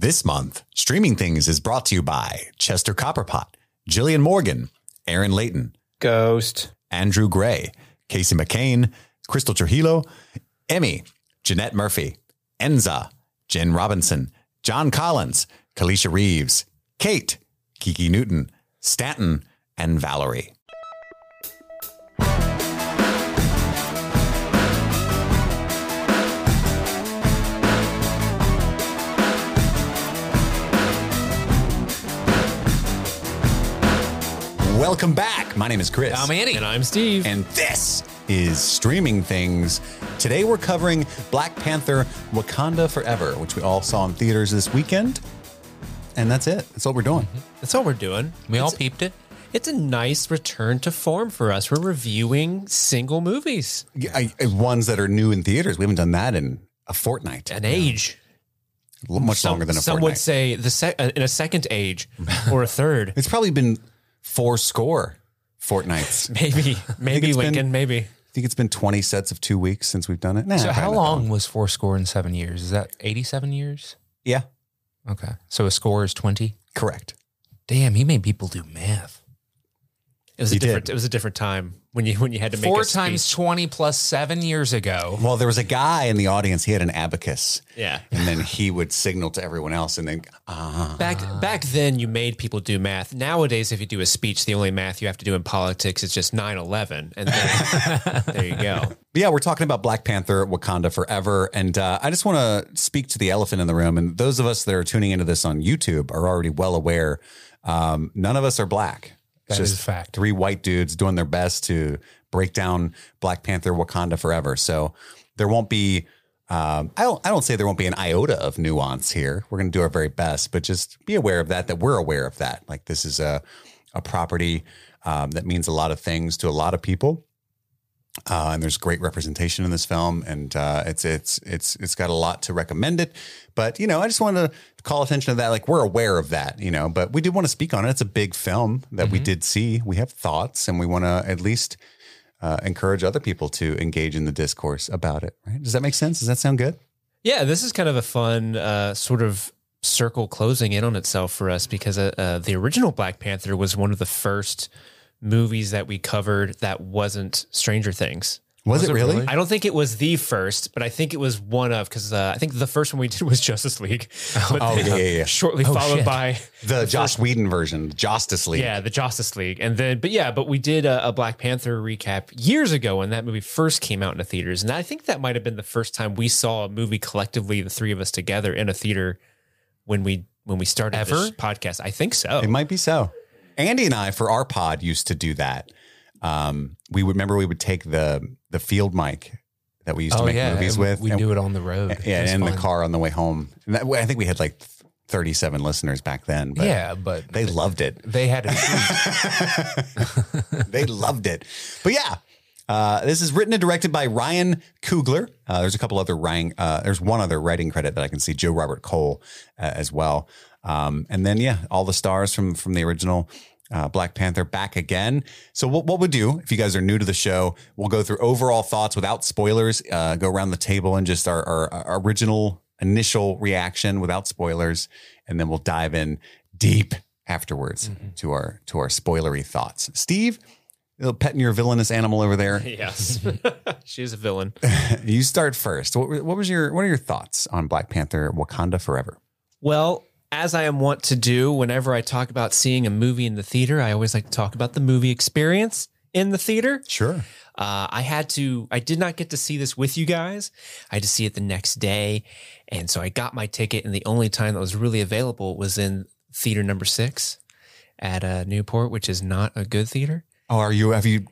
This month, Streaming Things is brought to you by Chester Copperpot, Jillian Morgan, Aaron Layton, Ghost. Andrew Gray, Casey McCain, Crystal Trujillo, Emmy, Jeanette Murphy, Enza, Jen Robinson, John Collins, Kalesha Reaves, Kate, Kiki Newton, Stanton, and Valerie. Welcome back. My name is Chris. I'm Andy. And I'm Steve. And this is Streaming Things. Today we're covering Black Panther Wakanda Forever, which we all saw in theaters this weekend. And that's it. That's what we're doing. That's all we're doing. we all peeped it. It's a nice return to form for us. We're reviewing single movies, I, I- ones that are new in theaters. We haven't done that in a fortnight. an age. Much Some- longer than a fortnight. Some fortnight. would say the sec- uh, in a second age or a third. it's probably been four score fortnights. maybe, maybe it's been- maybe. I think it's been 20 sets of two weeks since we've done it. Nah, So how long was four score and seven years? Is that 87 years? Yeah, Okay. So a score is 20? correct. Damn, he made people do math. It was He a different. did. It was a different time when you when you had to make Four times speech. 20 plus seven years ago. Well, there was a guy in the audience. He had an abacus. Yeah. And then he would signal to everyone else and then, ah. Back back then, you made people do math. Nowadays, if you do a speech, the only math you have to do in politics is just 9-11. and then there you go. Yeah, we're talking about Black Panther, Wakanda Forever. And uh, I just want to speak to the elephant in the room. And those of us that are tuning into this on YouTube are already well aware um, none of us are black. That is just a fact. Three white dudes doing their best to break down Black Panther, Wakanda Forever. So there won't be. Um, I don't. I don't say there won't be an iota of nuance here. We're going to do our very best, but just be aware of that. That we're aware of that. Like this is a a property um, that means a lot of things to a lot of people uh, and there's great representation in this film, and uh, it's it's it's it's got a lot to recommend it. But you know, I just want to call attention to that. Like we're aware of that, you know, but we did want to speak on it. It's a big film that we did see. We have thoughts, and we want to at least uh, encourage other people to engage in the discourse about it. Right? Does that make sense? Does that sound good? Yeah, this is kind of a fun uh, sort of circle closing in on itself for us because uh, uh, the original Black Panther was one of the first movies that we covered that wasn't Stranger Things. Was, it, it really? really? I don't think it was the first, but I think it was one of because uh, I think the first one we did was Justice League. But Oh, then yeah, yeah, yeah. Shortly Oh, followed shit. by The Josh Whedon version, Justice League. yeah, the Justice League, and then but yeah, but we did a, a Black Panther recap years ago when that movie first came out in the theaters, and I think that might have been the first time we saw a movie collectively, the three of us together in a theater when we when we started this Ever? podcast. I think so. It might be so. Andy and I, for our pod, used to do that. Um, we would remember we would take the the field mic that we used to Oh, make yeah. movies and with. We and- do it on the road. yeah, It was in the car on the way home. And that, I think we had like 37 listeners back then. But yeah, but they loved it. they had a they loved it. But yeah, uh, this is written and directed by Ryan Coogler. Uh, there's a couple other Ryan. Uh, there's one other writing credit that I can see, Joe Robert Cole uh, as well. Um, and then yeah, all the stars from from the original. Uh, Black Panther back again. So what, what we'll do if you guys are new to the show, we'll go through overall thoughts without spoilers. Uh, go around the table and just our, our, our original initial reaction without spoilers, and then we'll dive in deep afterwards to our to our spoilery thoughts. Steve, little petting your villainous animal over there. yes, she's a villain. you start first. What, were- what was your what are your thoughts on Black Panther: Wakanda Forever? Well, as I am wont to do whenever I talk about seeing a movie in the theater, I always like to talk about the movie experience in the theater. Sure. Uh, I had to, I did not get to see this with you guys. I had to see it the next day. And so I got my ticket, and the only time that was really available was in theater number six at uh, Newport, which is not a good theater. Oh, are you? Have you?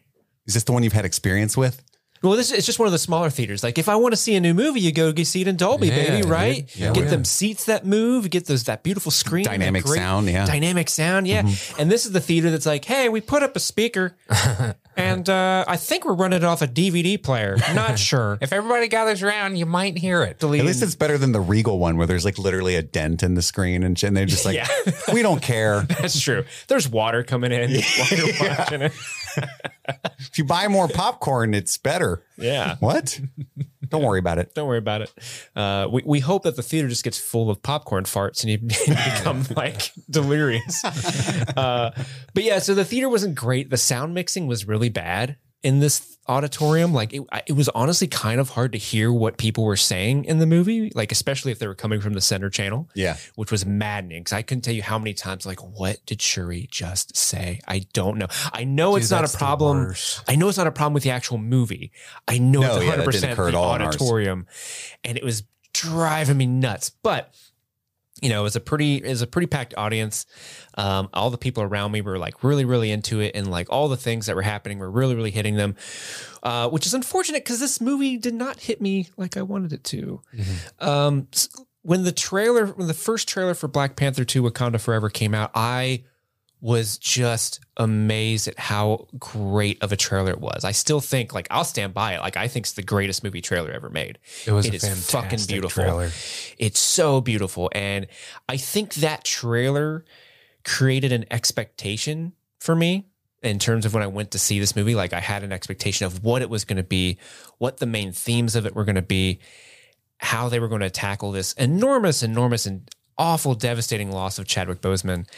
Is this the one you've had experience with? Well, this it's just one of the smaller theaters. Like if I want to see a new movie, you go get see it in Dolby, Yeah, baby, dude. right? Yeah, get yeah. them seats that move, get those that beautiful screen, that Dynamic great sound, yeah. dynamic sound, yeah. And this is the theater that's like, hey, we put up a speaker, and uh, I think we're running it off a DVD player. Not sure. If everybody gathers around, you might hear it. At least it's better than the Regal one where there's like literally a dent in the screen and, and they're just like, Yeah. we don't care. That's true. There's water coming in while you're watching it. If you buy more popcorn, it's better. Yeah. What? Don't worry about it. Don't worry about it. Uh, we, we hope that the theater just gets full of popcorn farts and you become like delirious. Uh, but yeah, so the theater wasn't great. The sound mixing was really bad in this auditorium. Like it, it was honestly kind of hard to hear what people were saying in the movie, like especially if they were coming from the center channel, Yeah. which was maddening because I couldn't tell you how many times, like, what did Shuri just say? I don't know. I know it's not a problem. I know it's not a problem with the actual movie. I know No, it's yeah, 100% didn't occur at the auditorium. And it was driving me nuts. But you know, it was a pretty it was a pretty packed audience. Um, all the people around me were like really, really into it, and like all the things that were happening were really, really hitting them, uh, which is unfortunate because this movie did not hit me like I wanted it to. Um, when the trailer, when the first trailer for Black Panther 2 Wakanda Forever came out, I was just amazed at how great of a trailer it was. I still think, like, I'll stand by it. Like, I think it's the greatest movie trailer ever made. It was It a is fantastic fucking beautiful. trailer. It's so beautiful. And I think that trailer created an expectation for me in terms of when I went to see this movie. Like I had an expectation of what it was going to be, what the main themes of it were going to be, how they were going to tackle this enormous, enormous, and awful, devastating loss of Chadwick Boseman.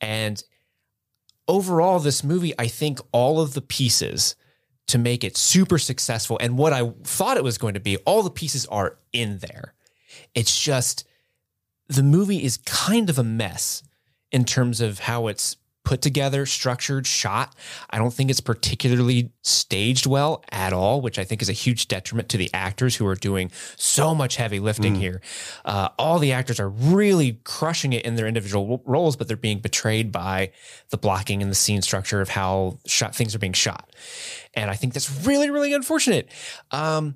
And overall, this movie, I think all of the pieces to make it super successful and what I thought it was going to be, all the pieces are in there. It's just the movie is kind of a mess in terms of how it's put together, structured, shot. I don't think it's particularly staged well at all, which I think is a huge detriment to the actors who are doing so much heavy lifting here. Uh, all the actors are really crushing it in their individual roles, but they're being betrayed by the blocking and the scene structure of how shot things are being shot. And I think that's really, really unfortunate. Um,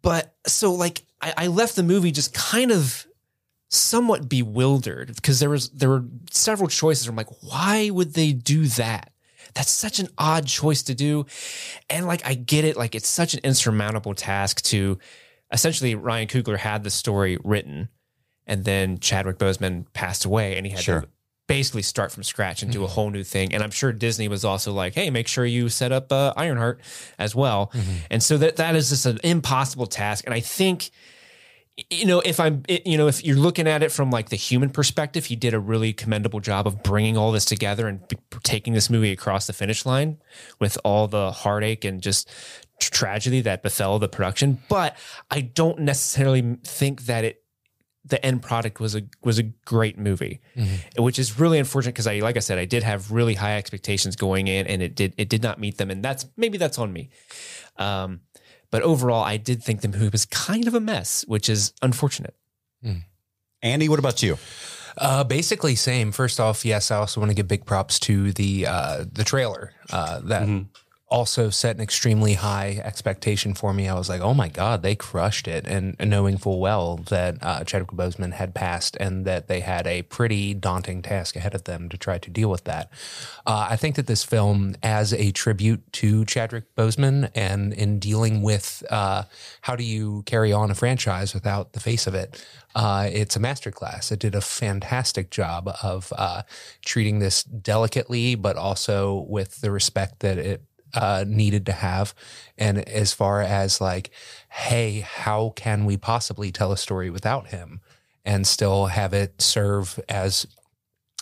but so like I, I left the movie just kind of somewhat bewildered because there was there were several choices. I'm like, why would they do that? That's such an odd choice to do. And like I get it, like it's such an insurmountable task to essentially Ryan Coogler had the story written and then Chadwick Boseman passed away and he had Sure. to basically start from scratch and do a whole new thing. And I'm sure Disney was also like, hey, make sure you set up uh, Ironheart as well. And so that that is just an impossible task. And I think you know if i'm you know if you're looking at it from like the human perspective he did a really commendable job of bringing all this together and b- taking this movie across the finish line with all the heartache and just tr- tragedy that befell the production. But i don't necessarily think that it the end product was a was a great movie which is really unfortunate because i like i said i did have really high expectations going in and it did it did not meet them. And that's maybe that's on me. Um but overall, I did think the movie was kind of a mess, which is unfortunate. Andy, what about you? Uh, basically, same. First off, yes, I also want to give big props to the uh, the trailer uh, that also set an extremely high expectation for me. I was like, oh my god, they crushed it, and, knowing full well that uh, Chadwick Boseman had passed and that they had a pretty daunting task ahead of them to try to deal with that. Uh, I think that this film, as a tribute to Chadwick Boseman, and in dealing with uh, how do you carry on a franchise without the face of it, uh, it's a masterclass. It did a fantastic job of uh, treating this delicately, but also with the respect that it uh, needed to have. And as far as like, hey, how can we possibly tell a story without him and still have it serve as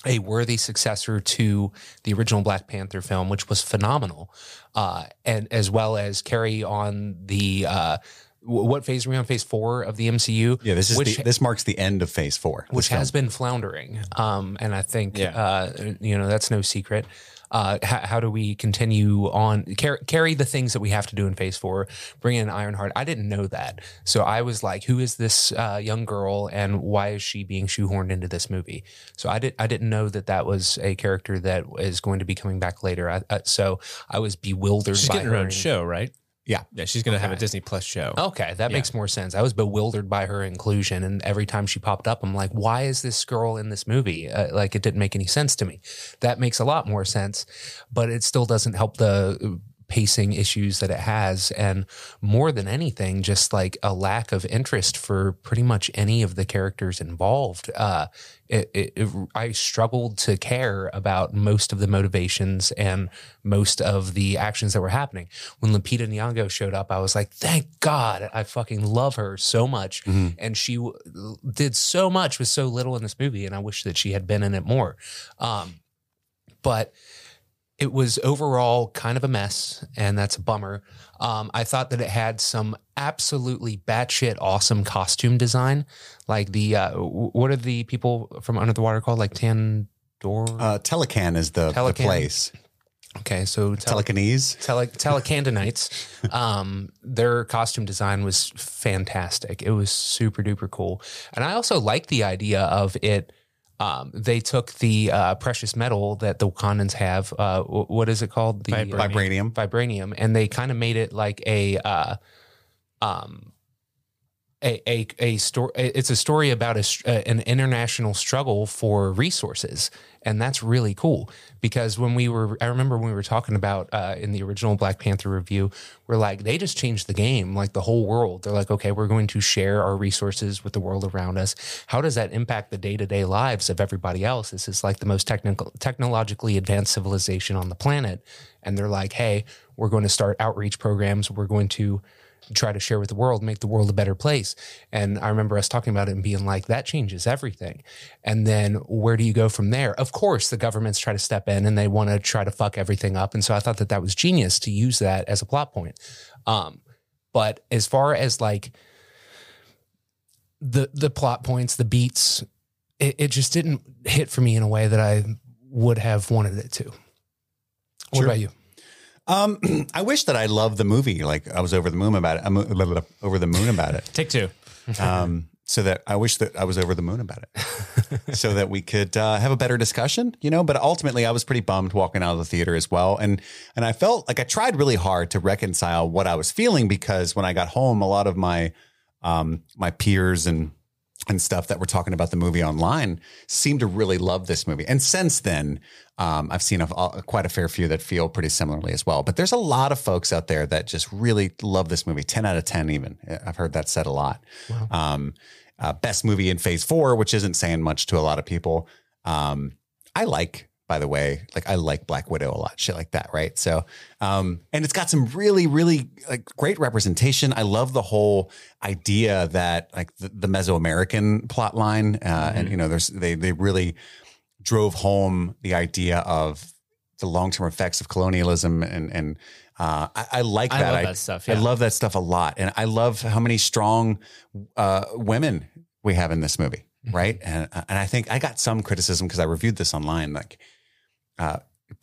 a worthy successor to the original Black Panther film, which was phenomenal, uh, and as well as carry on the uh, what phase are we on? Phase four of the MCU. Yeah, this is which the, this marks the end of phase four. which film. has been floundering. Um, and I think, Yeah. uh, you know, that's no secret. Uh, how, how do we continue on car- carry the things that we have to do in phase four? Bring in Ironheart. I didn't know that, so I was like, "Who is this uh, young girl, and why is she being shoehorned into this movie?" So I did. I didn't know that that was a character that is going to be coming back later. I, uh, so I was bewildered. She's by getting her own show, right? Yeah. Yeah, she's going to have a Okay. Disney Plus show. Okay, that makes more sense. I was bewildered by her inclusion, and every time she popped up, I'm like, "Why is this girl in this movie?" Uh, like, it didn't make any sense to me. That makes a lot more sense, but it still doesn't help the pacing issues that it has and more than anything just like a lack of interest for pretty much any of the characters involved. Uh it, it, it, i struggled to care about most of the motivations and most of the actions that were happening. When lupita nyong'o showed up i was like thank god i fucking love her so much. And she w- did so much with so little in this movie and i wish that she had been in it more. Um but it was overall kind of a mess, and that's a bummer. Um, I thought that it had some absolutely batshit awesome costume design, like the uh, what are the people from Under the Water called? Like Tandor. Uh, Talokan is the, the place. okay, so tele- Telecanese. Tele- Telecandonites. um, their costume design was fantastic. It was super duper cool, and I also like the idea of it. Um, they took the uh, precious metal that the Wakandans have. Uh, wh- what is it called? The Vibranium. vibranium, and they kind of made it like a, uh, um, a a a story. It's a story about a, an international struggle for resources, and that's really cool. Because when we were, I remember when we were talking about uh, in the original Black Panther review, we're like, they just changed the game, like the whole world. They're like, okay, we're going to share our resources with the world around us. How does that impact the day to day lives of everybody else? This is like the most technical, technologically advanced civilization on the planet, and they're like, hey, we're going to start outreach programs. We're going to try to share with the world, make the world a better place. And I remember us talking about it and being like, that changes everything. And then where do you go from there? Of course, the governments try to step in and they want to try to fuck everything up. And so I thought that that was genius to use that as a plot point. Um, but as far as like the the plot points, the beats, it, it just didn't hit for me in a way that I would have wanted it to. What Sure. about you? Um, I wish that I loved the movie. Like I was over the moon about it. I'm over the moon about it. Take two. Um, so that I wish that I was over the moon about it, so that we could uh, have a better discussion. You know, but ultimately, I was pretty bummed walking out of the theater as well, and and I felt like I tried really hard to reconcile what I was feeling because when I got home, a lot of my um, my peers and and stuff that were talking about the movie online seem to really love this movie. And since then, um, I've seen a, a- quite a fair few that feel pretty similarly as well. But there's a lot of folks out there that just really love this movie. Ten out of ten, even I've heard that said a lot. Um, uh, best movie in Phase Four, which isn't saying much to a lot of people. Um, I like, by the way, like I like Black Widow a lot, shit like that, right? So, um, and it's got some really, really like great representation. I love the whole idea that like the, the Mesoamerican plot line, uh, and you know, there's they they really drove home the idea of the long term effects of colonialism and and uh, I, I like I that. love that stuff, I love that stuff a lot, and I love how many strong uh, women we have in this movie, right? And and I think I got some criticism because I reviewed this online, like. Uh,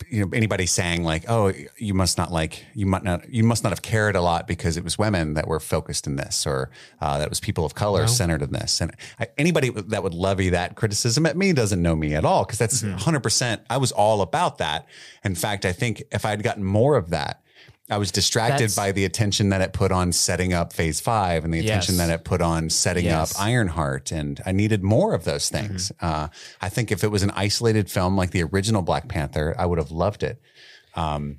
you know, anybody saying like, "Oh, you must not like you must not you must not have cared a lot because it was women that were focused in this, or uh, that was people of color centered in this." And I, anybody that would levy that criticism at me doesn't know me at all because that's 100. percent I was all about that. In fact, I think if I'd gotten more of that, I was distracted That's- by the attention that it put on setting up Phase Five and the attention Yes. that it put on setting Yes. up Ironheart, and I needed more of those things. Uh, I think if it was an isolated film like the original Black Panther, I would have loved it. Um,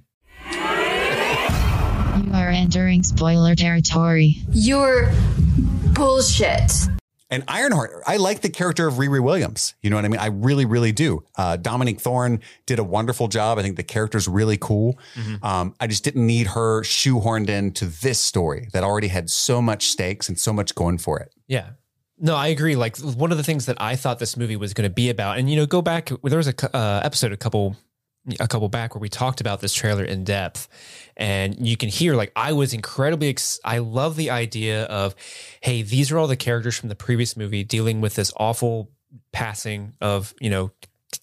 You are entering spoiler territory. You're bullshit. And Ironheart, I like the character of Riri Williams. You know what I mean? I really, really do. Uh, Dominique Thorne did a wonderful job. I think the character's really cool. Um, I just didn't need her shoehorned into this story that already had so much stakes and so much going for it. Yeah. No, I agree. Like one of the things that I thought this movie was going to be about, and you know, go back. There was a uh, episode a couple a couple back where we talked about this trailer in depth, and you can hear like I was incredibly. Ex- I love the idea of, hey, these are all the characters from the previous movie dealing with this awful passing of you know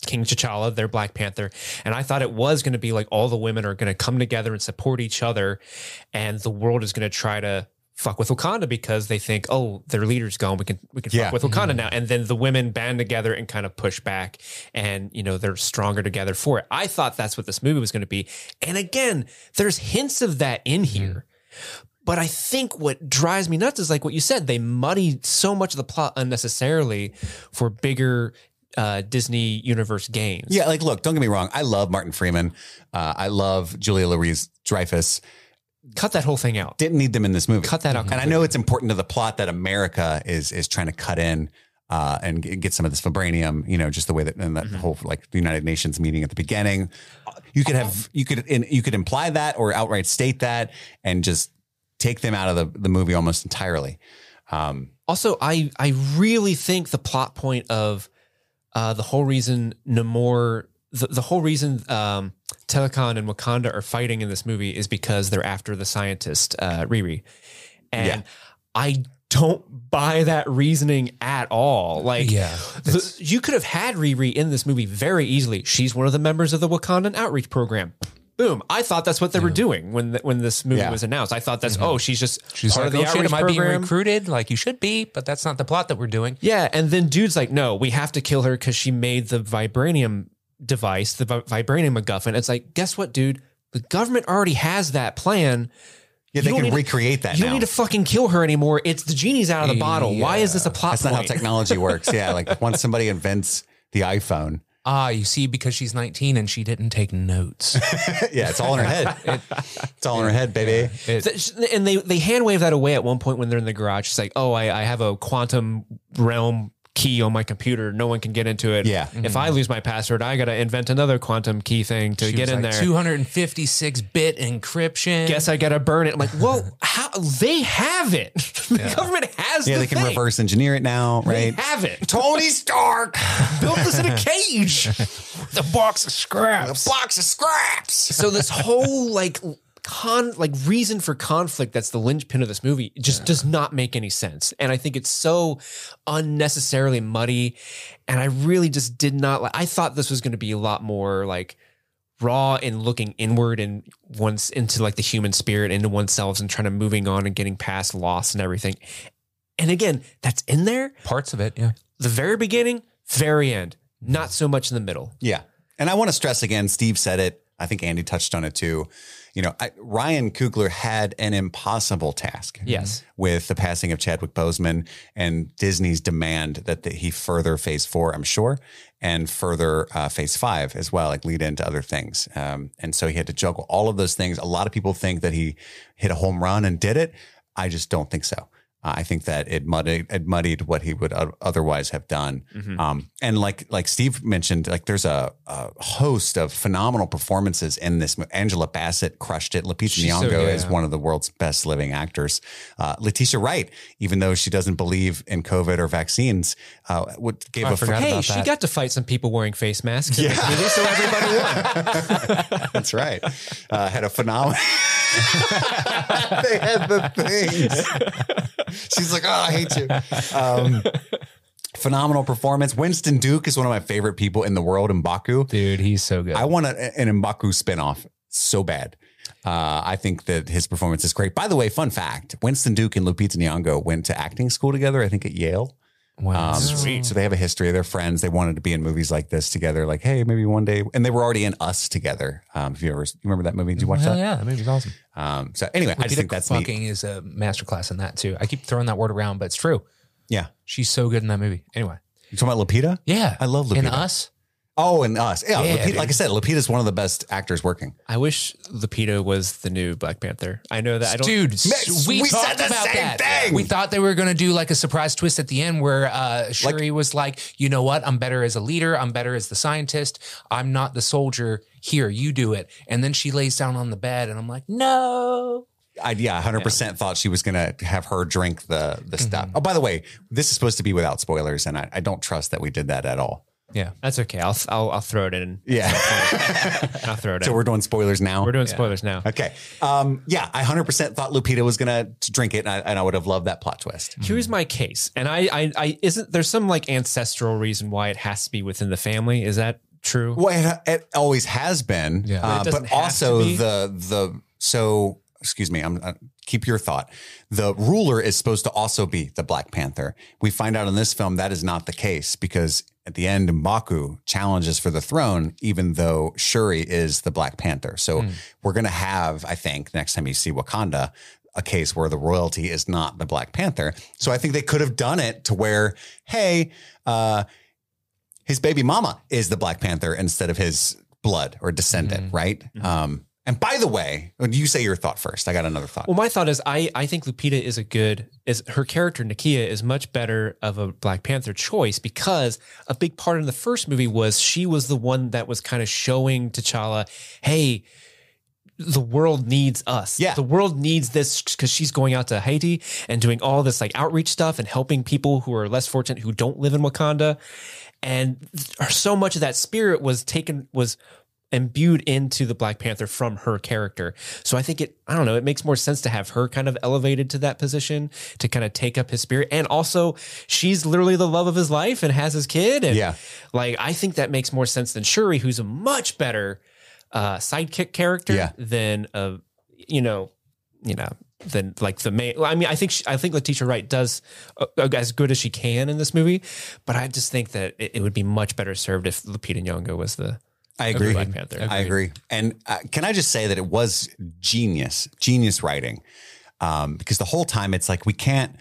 King T'Challa, their Black Panther. And I thought it was going to be like all the women are going to come together and support each other. And the world is going to try to fuck with Wakanda because they think, oh, their leader's gone. We can, we can Yeah. fuck with Wakanda now. And then the women band together and kind of push back and, you know, they're stronger together for it. I thought that's what this movie was going to be. And again, there's hints of that in here. But I think what drives me nuts is like what you said, they muddy so much of the plot unnecessarily for bigger uh, Disney Universe games. Yeah, like look, don't get me wrong. I love Martin Freeman. Uh, I love Julia Louise Dreyfus. Cut that whole thing out. Didn't need them in this movie. Cut that out And I know it's important to the plot that America is is trying to cut in uh, and get some of this vibranium. You know, just the way that and that whole like the United Nations meeting at the beginning. You could have you could in, you could imply that or outright state that and just take them out of the, the movie almost entirely. Um, Also, I I really think the plot point of uh, the whole reason Namor, the, the whole reason um, Talokan and Wakanda are fighting in this movie is because they're after the scientist uh, Riri, and Yeah. I don't buy that reasoning at all. Like, Yeah, the, you could have had Riri in this movie very easily. She's one of the members of the Wakandan Outreach Program. Boom! I thought that's what they were doing when the, when this movie Yeah. was announced. I thought that's oh, she's just She's part like, of the oh shit, outreach am I being recruited like you should be? But that's not the plot that we're doing. Yeah, and then dude's like, no, we have to kill her because she made the vibranium device, the vi- vibranium MacGuffin. It's like, guess what, dude? The government already has that plan. yeah, they can need to- recreate that You now. don't need to fucking kill her anymore. It's the genie's out of the bottle. Why is this a plot That's not how technology works. Yeah, like once somebody invents the iPhone, Ah, you see, because she's 19 and she didn't take notes. yeah, it's all in her head. it's all in her head, baby. Th- and they they hand wave that away at one point when they're in the garage. It's like, oh, I, I have a quantum realm key on my computer. No one can get into it. Yeah. If I mm-hmm. lose my password, I got to invent another quantum key thing to She get was in like, there. 256 bit encryption. Guess I got to burn it. I'm like, well, how they have it. the government has. Yeah, the they can thing. reverse engineer it now, They right? have it. Tony Stark, Built this in a cage. the box of scraps. The box of scraps. so this whole like con like reason for conflict that's the linchpin of this movie just does not make any sense and i think it's so unnecessarily muddy and i really just did not like i thought this was going to be a lot more like raw and looking inward and once into like the human spirit into oneself and trying to moving on and getting past loss and everything and again that's in there Parts of it, yeah. the very beginning very end not so much in the middle Yeah. And I want to stress again, Steve said it. I think Andy touched on it too. You know, I, Ryan Coogler had an impossible task. Yes. With the passing of Chadwick Boseman and Disney's demand that the, he further phase four, I'm sure, and further uh, phase five as well, like lead into other things. Um, and so he had to juggle all of those things. A lot of people think that he hit a home run and did it. I just don't think so. Uh, I think that it muddied, it muddied what he would otherwise have done. Um, and like like Steve mentioned, like there's a, a host of phenomenal performances in this. Angela Bassett crushed it. Lupita She's so Nyong'o is one of the world's best living actors. Uh, Letitia Wright, even though she doesn't believe in COVID or vaccines, uh, what gave I a forgot hey she got to fight some people wearing face masks movie, so everybody won That's right. Uh, had a phenomenal. they had the things. She's like, oh, I hate you. Um, phenomenal performance. Winston Duke is one of my favorite people in the world. Mbaku. Dude, he's so good. I want a, an Mbaku spinoff so bad. Uh, I think that his performance is great. By the way, fun fact: Winston Duke and Lupita Nyong'o went to acting school together. I think at Yale. Wow. Um, So they have a history. They're friends. They wanted to be in movies like this together. Like, hey, maybe one day. And they were already in Us together. Um, if you ever you remember that movie, did you watch Hell that? yeah, that movie's awesome. Um, so anyway, I just Lupita think that's neat. fucking is a masterclass in that too. I keep throwing that word around, but it's true. Yeah, She's so good in that movie. Anyway, you talking about Lupita? yeah, I love In Lupita. Us, Oh, and Us. Yeah, Yeah, Lupita, like I said, Lupita's one of the best actors working. I wish Lupita was the new Black Panther. I know that I don't. dude, we, we talked said the about same that. thing. We thought they were going to do like a surprise twist at the end where uh, Shuri was like, "You know what? I'm better as a leader. I'm better as the scientist. I'm not the soldier. Here, you do it." And then she lays down on the bed, and I'm like, "No." I yeah, hundred percent thought she was gonna have her drink the the stuff. Oh, by the way, this is supposed to be without spoilers, and I, I don't trust that we did that at all. Yeah. That's okay. I'll I'll, I'll throw it in. Yeah. I'll throw it in. so in. we're doing spoilers now. We're doing spoilers now. okay. Um, yeah, I hundred percent thought Lupita was gonna drink it, and I, and I would have loved that plot twist. Here's my case, and I, I, I isn't there's some like ancestral reason why it has to be within the family. Is that true? Well, it, it always has been, Yeah. But uh, but have also the the so excuse me. I'm uh, keep your thought. The ruler is supposed to also be the Black Panther. We find out in this film that is not the case because at the end, Mbaku challenges for the throne, even though Shuri is the Black Panther. So we're gonna have, I think, next time you see Wakanda. A case where the royalty is not the Black Panther. So I think they could have done it to where, hey, uh, his baby mama is the Black Panther instead of his blood or descendant, Mm-hmm. right? Um, and by the way, do you say your thought first. I got another thought. Well, my thought is I I think Lupita is a good is her character Nakia is much better of a Black Panther choice because a big part in the first movie was she was the one that was kind of showing T'Challa, hey, the world needs us. Yeah. The world needs this because she's going out to Haiti and doing all this like outreach stuff and helping people who are less fortunate who don't live in Wakanda. And so much of that spirit was taken was imbued into the Black Panther from her character. So I think it, I don't know, it makes more sense to have her kind of elevated to that position to kind of take up his spirit. And also, she's literally the love of his life and has his kid. And Yeah. like, I think that makes more sense than Shuri, who's a much better uh, sidekick character Yeah. than a, you know, you know, than like the main. well, I mean, I think she, I think Letitia Wright does uh, uh, as good as she can in this movie, but I just think that it, it would be much better served if Lupita Nyong'o was the I agree. Black Panther. I agree. And uh, can I just say that it was genius, genius writing, um, because the whole time it's like we can't.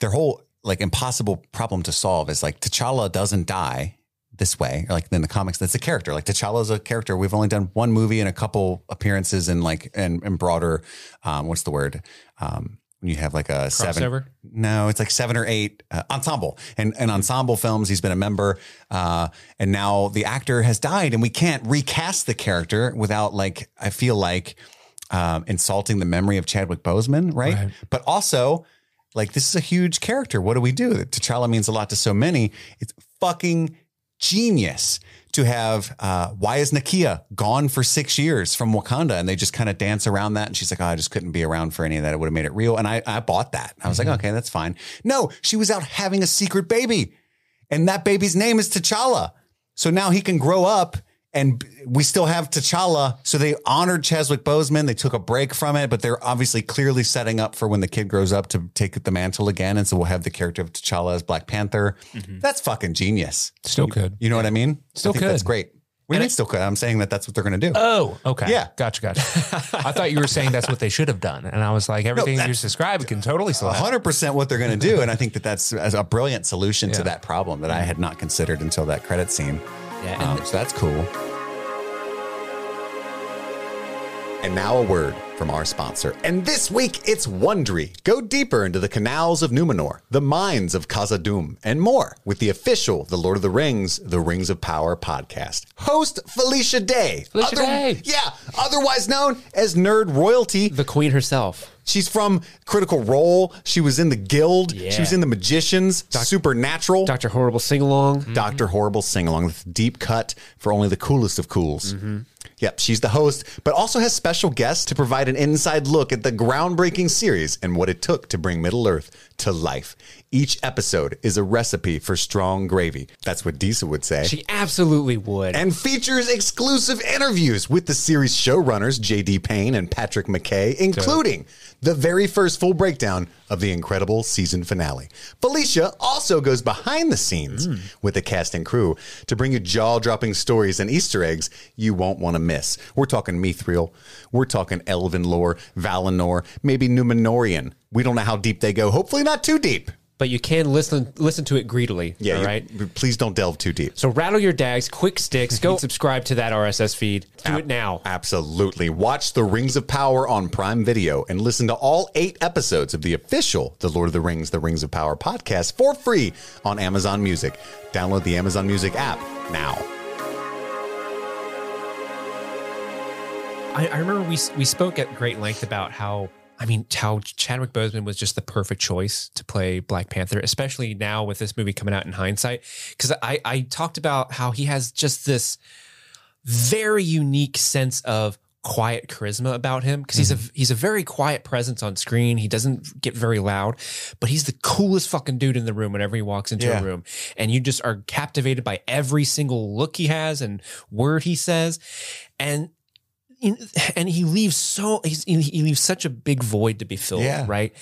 Their whole like impossible problem to solve is like T'Challa doesn't die this way. Or like in the comics, that's a character. Like T'Challa is a character. We've only done one movie and a couple appearances and like and, and broader. Um, what's the word? Um, when you have like a seven. Crossover? No, it's like seven or eight uh, ensemble and, and ensemble films. He's been a member, uh, and now the actor has died, and we can't recast the character without like I feel like um, insulting the memory of Chadwick Boseman, right? Right. But also, like this is a huge character. What do we do? T'Challa means a lot to so many. It's fucking genius to have uh, why is Nakia gone for six years from Wakanda? And they just kind of dance around that. And she's like oh, I just couldn't be around for any of that. It would have made it real. And I, I bought that. I was like okay that's fine. No she was out having a secret baby. And that baby's name is T'Challa. So now he can grow up and we still have T'Challa. So they honored Chadwick Boseman. They took a break from it, but they're obviously clearly setting up for when the kid grows up to take the mantle again. And so we'll have the character of T'Challa as Black Panther. That's fucking genius. Still could. You know what I mean? Still I think That's great. We mean still could. I'm saying that that's what they're going to do. Oh, okay. Yeah. Gotcha, gotcha. I thought you were saying that's what they should have done. And I was like, everything you that- just described can totally still hundred percent what they're going to do, and I think that that's a brilliant solution to that problem that I had not considered until that credit scene. Yeah, Um, so that's cool. And now a word from our sponsor. And this week it's Wondery. Go deeper into the canals of Numenor, the mines of Khazad-dûm, and more with the official The Lord of the Rings, The Rings of Power podcast. Host Felicia Day. Felicia Day. Yeah, otherwise known as Nerd Royalty. the queen herself. She's from Critical Role. She was in the Guild. Yeah. She was in the Magicians, Supernatural. Doctor Horrible sing along. Dr. Horrible sing along deep cut for only the coolest of cools. Mm-hmm. Yep, she's the host, but also has special guests to provide an inside look at the groundbreaking series and what it took to bring Middle Earth to life. Each episode is a recipe for strong gravy. That's what Disa would say. She absolutely would. and features exclusive interviews with the series showrunners JD Payne and Patrick McKay, including the very first full breakdown of the incredible season finale. Felicia also goes behind the scenes mm. with the cast and crew to bring you jaw dropping stories and Easter eggs you won't want to miss. We're talking Mithril, we're talking Elven lore, Valinor, maybe Numenorian. We don't know how deep they go. Hopefully, not too deep. but you can listen listen to it greedily. Yeah, all you- right. Please don't delve too deep. So rattle your dags, quick sticks. Go subscribe to that RSS feed. Do it now. Absolutely. Watch The Rings of Power on Prime Video and listen to all eight episodes of the official The Lord of the Rings, The Rings of Power podcast for free on Amazon Music. Download the Amazon Music app now. I, I remember we we spoke at great length about how I mean how Chadwick Boseman was just the perfect choice to play Black Panther, especially now with this movie coming out in hindsight. Because I I talked about how he has just this very unique sense of quiet charisma about him because he's a mm-hmm. he's a very quiet presence on screen. He doesn't get very loud, but he's the coolest fucking dude in the room whenever he walks into Yeah. a room. And you just are captivated by every single look he has and word he says. And and he leaves so he's, he leaves such a big void to be filled, Yeah. right?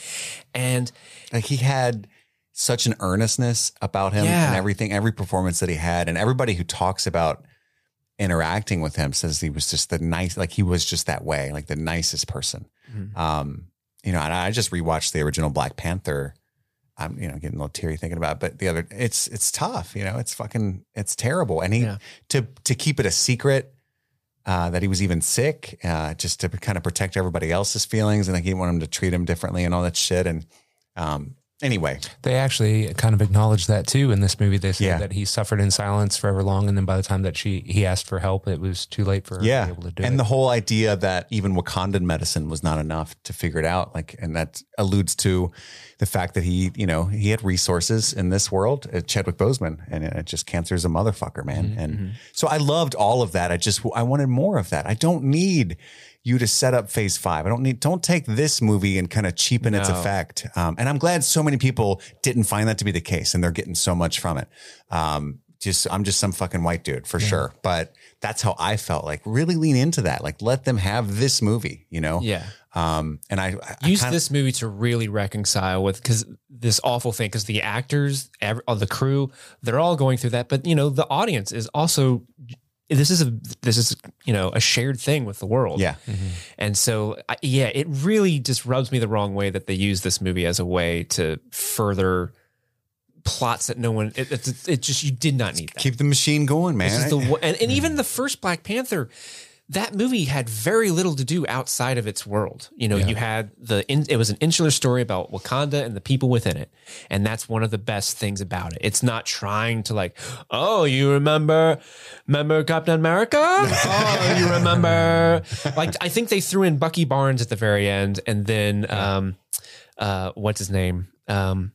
And Like he had such an earnestness about him Yeah. and everything, every performance that he had, and everybody who talks about interacting with him says he was just the nice, like he was just that way, like the nicest person. Mhm. Um, you know, and I just rewatched the original Black Panther I'm you know getting a little teary thinking about it, but the other it's it's tough, you know, it's fucking it's terrible. And he Yeah. to to keep it a secret uh, that he was even sick, uh, just to kind of protect everybody else's feelings, and like he wanted him to treat him differently and all that shit. And um, anyway, They actually kind of acknowledged that too in this movie. They said Yeah. that he suffered in silence forever long, and then by the time that she he asked for help, it was too late for her to yeah, be able to do and it. the whole idea that even Wakandan medicine was not enough to figure it out, like, and that alludes to the fact that he, you know, he had resources in this world, uh, Chadwick Boseman, and it just cancer's a motherfucker, man. Mm-hmm, And so I loved all of that. I just I wanted more of that. I don't need you to set up Phase Five. I don't need. Don't take this movie and kind of cheapen its effect. Um, and I'm glad so many people didn't find that to be the case, and they're getting so much from it. Um, just I'm just some fucking white dude for sure, but that's how I felt. Like really lean into that. Like let them have this movie, you know. Yeah. Um, and I, I use kinda- this movie to really reconcile with because this awful thing because the actors every, all the crew they're all going through that but you know the audience is also this is a this is you know a shared thing with the world Yeah. Mm-hmm. and so I, yeah it really just rubs me the wrong way that they use this movie as a way to further plots that no one it, it, it just you did not need that Keep the machine going, man. this is the and, and even the first Black Panther, that movie had very little to do outside of its world. You know, you had the in, it was an insular story about Wakanda and the people within it, and that's one of the best things about it. It's not trying to like, oh, you remember, remember Captain America? oh, you remember? Like, I think they threw in Bucky Barnes at the very end, and then um, uh, what's his name? Um,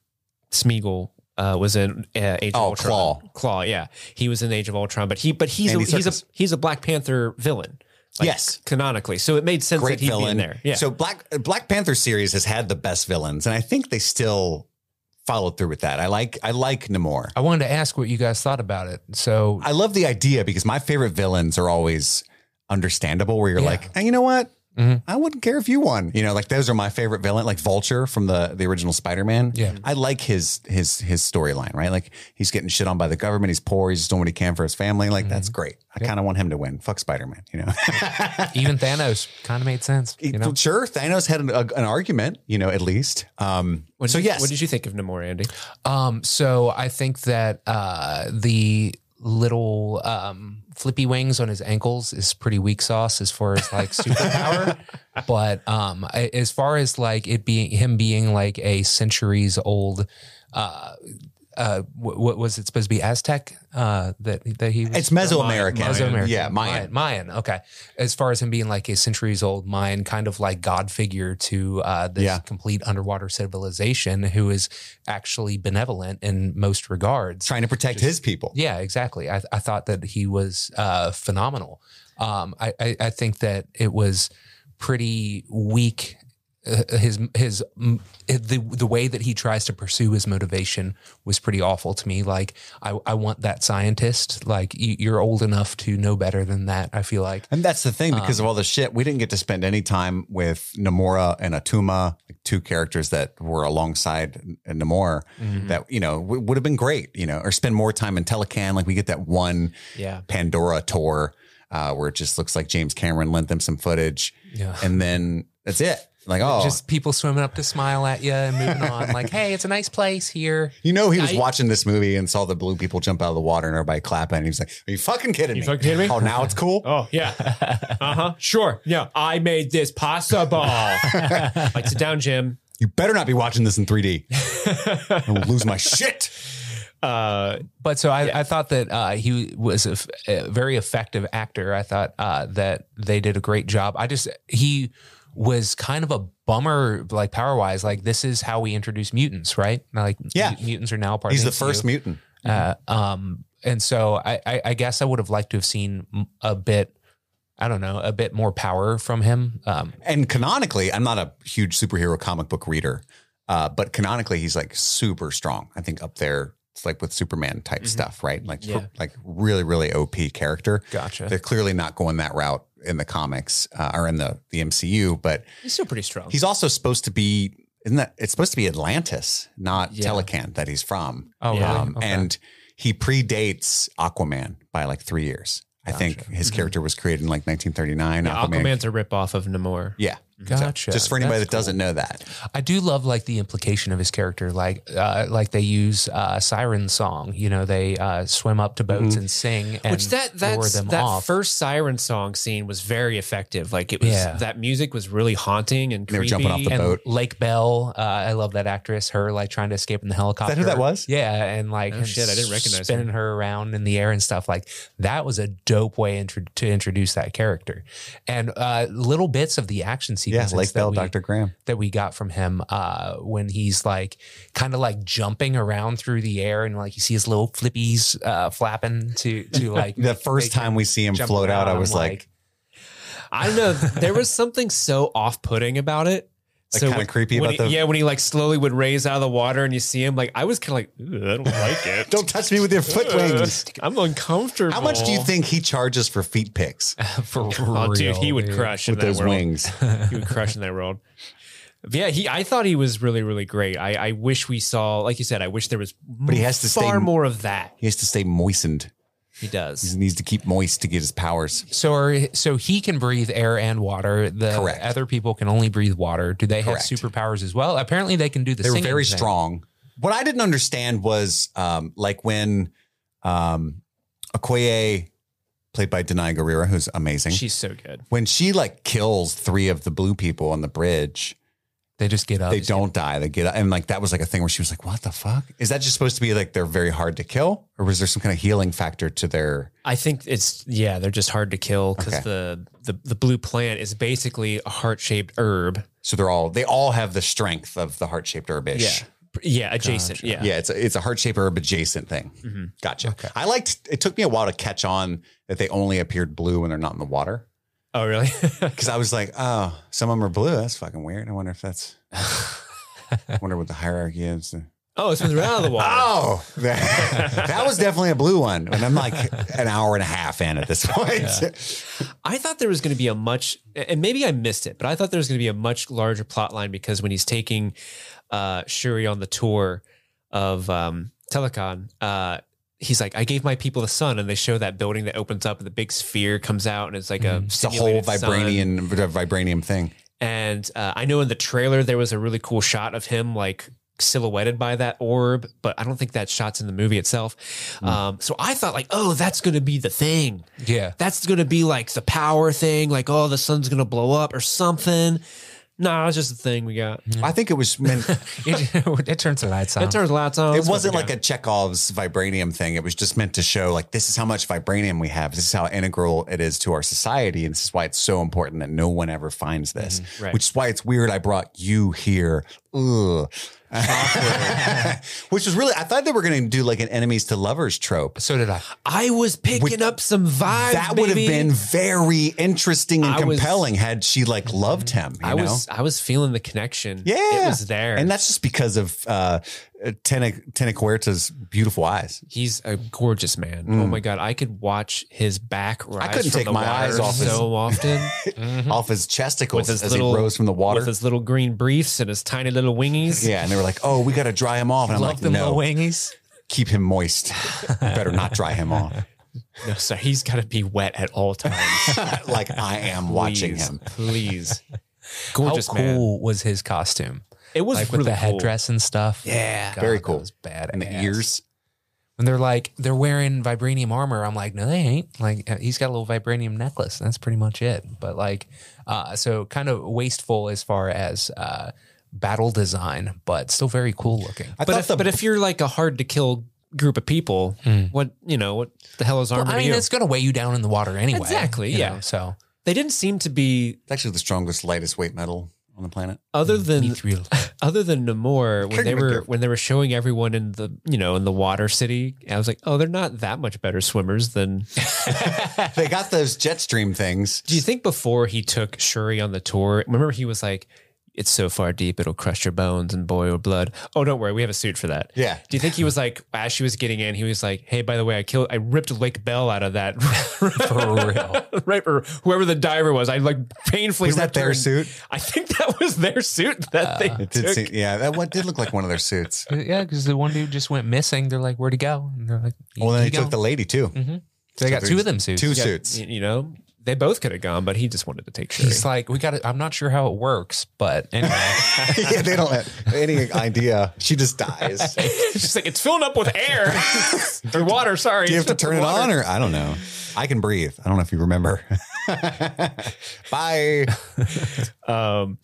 Smeagol. Uh, was in uh, Age of Oh, Ultron. Klaue. Klaue, yeah, he was in Age of Ultron, but he, but he's a, Andy he's a he's a Black Panther villain. like, Yes. canonically, so it made sense Great that he'd be in there. Yeah, So Black Black Panther series has had the best villains, and I think they still followed through with that. I like I like Namor. I wanted to ask what you guys thought about it. So I love the idea because my favorite villains are always understandable. Where you're Yeah. like, hey, you know what? Mhm. I wouldn't care if you won. You know, like those are my favorite villain, like Vulture from the the original Spider Man. Yeah. I like his his his storyline. Right, like he's getting shit on by the government. He's poor. He's just doing what he can for his family. Like that's Mm-hmm. great. I kind of want him to win. Fuck Spider Man. You know. even Thanos kind of made sense. You know, Sure, Thanos had an, a, an argument, you know, at least. Um, What did so you, yes, what did you think of Namor, Andy? Um, so I think that uh, the little um, flippy wings on his ankles is pretty weak sauce as far as like superpower. but um, as far as like it being him being like a centuries old, uh, uh, what, what was it supposed to be Aztec? Uh, that that he was it's Mesoamerican. Mesoamerican. Yeah, Mayan. Mayan. Mayan. Okay. As far as him being like a centuries old Mayan, kind of like God figure to uh, this Yeah. complete underwater civilization who is actually benevolent in most regards. Trying to protect his people. Yeah, exactly. I, I thought that he was uh, phenomenal. Um, I, I, I think that it was pretty weak. Uh, his his the the way that he tries to pursue his motivation was pretty awful to me. Like I I want that scientist. Like you, you're old enough to know better than that. I feel like And that's the thing, because Um, of all the shit, we didn't get to spend any time with Namora and Atuma, like two characters that were alongside Namor Mm-hmm. that, you know, w- would have been great, you know, or spend more time in Talokan. Like we get that one Yeah. Pandora tour uh, where it just looks like James Cameron lent them some footage. Yeah. And then that's it. Like, oh, just people swimming up to smile at you and moving on. Like, hey, it's a nice place here. you know, he was I- watching this movie and saw the blue people jump out of the water and everybody clapping. And he was like, Are you fucking kidding me? fucking kidding me? Oh, now it's cool. Oh yeah, uh huh. Sure. Yeah, I made this possible. like sit down, Jim. You better not be watching this in 3D. I'll lose my shit. Uh, But so I, I thought that uh, he was a, f- a very effective actor. I thought uh, that they did a great job. I just he was kind of a bummer, like power wise. Like this is how we introduce mutants, right? Like Yeah. mutants are now part. He's of the MCU. first mutant. Uh, um, and so I, I, I guess I would have liked to have seen a bit. I don't know, a bit more power from him. Um, And canonically, I'm not a huge superhero comic book reader, uh, but canonically, he's like super strong. I think up there, it's like with Superman type stuff, right? Like, Yeah. like really, really OP character. Gotcha. They're clearly not going that route in the comics uh, or in the the MCU, but he's still pretty strong. he's also supposed to be. Isn't that it's supposed to be Atlantis, not Yeah. Talokan that he's from? oh, Yeah. Um, Okay. And he predates Aquaman by like three years. I think his character was created in like 1939. yeah, Aquaman. Aquaman's a rip off of Namor. Yeah. Gotcha. Just for anybody That's that doesn't know that. I do love like the implication of his character, like uh, like they use uh, siren song. You know, they uh, swim up to boats and sing, and Which that lure that's, them that off. first siren song scene was very effective. Like it was Yeah. that music was really haunting and They were creepy. jumping off the and boat. Lake Bell, uh, I love that actress. Her like trying to escape in the helicopter. That who that was? Yeah, and like Oh, shit, I didn't recognize spinning her. around in the air and stuff. Like that was a dope way intro- to introduce that character, and uh, little bits of the action Yeah, sequences. Lake that Bell, we- Dr. Graham. that we got from him uh, when he's like kind of like jumping around through the air and like you see his little flippies uh, flapping to to like The first time we see him float out, I was I'm like, I don't know. There was something so off-putting about it. Like, kinda creepy when about he- the- yeah when he like slowly would raise out of the water and you see him like I was kind of like I don't like it. don't touch me with your foot wings. I'm uncomfortable. How much do you think he charges for feet picks for Oh, dude, real, he would dude. crush in with that those world. wings? he would crush in that world. Yeah, he. I thought he was really, really great. I, I wish we saw, like you said, I wish there was. But he has to stay- far more of that. He has to stay moistened. He does. He needs to keep moist to get his powers. So, are, so he can breathe air and water. The Correct. other people can only breathe water. Do they have superpowers as well? Apparently, they can do the. Same. They were singing very thing. strong. What I didn't understand was um, like when um, Okoye, played by Danai Gurira, who's amazing, She's so good. when she like kills three of the blue people on the bridge, They just get up. they don't die. They get up. And like that was like a thing where she was like, what the fuck? Is that just supposed to be like they're very hard to kill? Or was there some kind of healing factor to their. I think it's yeah, they're just hard to kill because Okay. the, the the blue plant is basically a heart shaped herb. So they're all, they all have the strength of the heart shaped herbish. Yeah, yeah, adjacent. Yeah, Yeah, it's a, it's a heart shaped herb adjacent thing. Mm-hmm. Gotcha. I liked. It took me a while to catch on that they only appeared blue when they're not in the water. Oh really? Because I was like, oh, some of them are blue. That's fucking weird. I wonder if that's. I wonder what the hierarchy is. oh, it's when they're out of the water. Oh, that, that was definitely a blue one. And I'm like an hour and a half in at this point. I thought there was going to be a much, and maybe I missed it, but I thought there was going to be a much larger plot line because when he's taking uh, Shuri on the tour of um, Talokan, uh, he's like, I gave my people the sun, and they show that building that opens up and the big sphere comes out, and it's like a It's a whole simulated sun. vibranium, vibranium thing. And uh, I know in the trailer there was a really cool shot of him like silhouetted by that orb, but I don't think that shot's in the movie itself. Um, so I thought like, oh, that's going to be the thing. Yeah. That's going to be like the power thing, like oh, the sun's going to blow up or something. No, it's just the thing we got. I think it was meant. it, it turns the lights on. It turns lights on. It wasn't like a Chekhov's vibranium thing. It was just meant to show, like, this is how much vibranium we have. This is how integral it is to our society. And this is why it's so important that no one ever finds this. Mm-hmm. right. Which is why it's weird I brought you here. Ugh. Which was really, I thought they were going to do like an enemies to lovers trope. so did I. I was picking up some vibes. That would have baby. been very interesting and I was- compelling had she like loved him. You I know? was I was feeling the connection. yeah, it was there, and that's just because of uh, Uh, Tenoch Huerta's beautiful eyes. He's a gorgeous man. Oh mm. my god, I could watch his back rise. I couldn't take my eyes off his- so often mm-hmm. off his chesticles his as little he rose from the water. with his little green briefs and his tiny little wingies. yeah, and they were like, "Oh, we got to dry him off," and I'm Love like, them "No, little wingies. keep him moist. Better not dry him off." No, so he's got to be wet at all times. like I am watching Please, him. please. How Gorgeous cool man. was his costume? It was Like really with the cool. headdress and stuff. Yeah. God, Very that cool. was bad. And the ears. When they're like they're wearing vibranium armor, I'm like, no, they ain't. Like uh, he's got a little vibranium necklace. That's pretty much it. But like, uh, so kind of wasteful as far as uh, battle design, but still very cool looking. I But thought if, the but if you're like a hard to kill group of people, what you know, what the hell is armor I to mean, you? it's gonna weigh you down in the water anyway. Exactly, yeah. know, so They didn't seem to be it's actually the strongest, lightest weight metal on the planet. other mm, than mithril. other than Namor when they were when they were showing everyone in the you know in the water city. I was like, oh, they're not that much better swimmers than. they got those jet stream things. Do you think before he took Shuri on the tour? Remember he was like. It's so far deep it'll crush your bones and boil your blood. Oh, don't worry, we have a suit for that. Yeah. Do you think he was like as she was getting in, he was like, "Hey, by the way, I killed, I ripped Lake Bell out of that For real. right, or whoever the diver was. I like painfully. Was that ripped her their suit? I think that was their suit that uh, they It did took. seem, yeah, that one did look like one of their suits. yeah, because the one dude just went missing. They're like, where'd he go? And they're like, Well, then he they took go. the lady too. Mm-hmm. So they got two of them suits. Two Yeah. suits. Y- you know, they both could have gone, but he just wanted to take Shuri. He's like, we got. to I'm not sure how it works, but anyway. yeah, they don't have any idea. She just dies. It's just like it's filling up with air or water. Sorry, Do you have to turn it on or I don't know. I can breathe. I don't know if you remember. Bye. um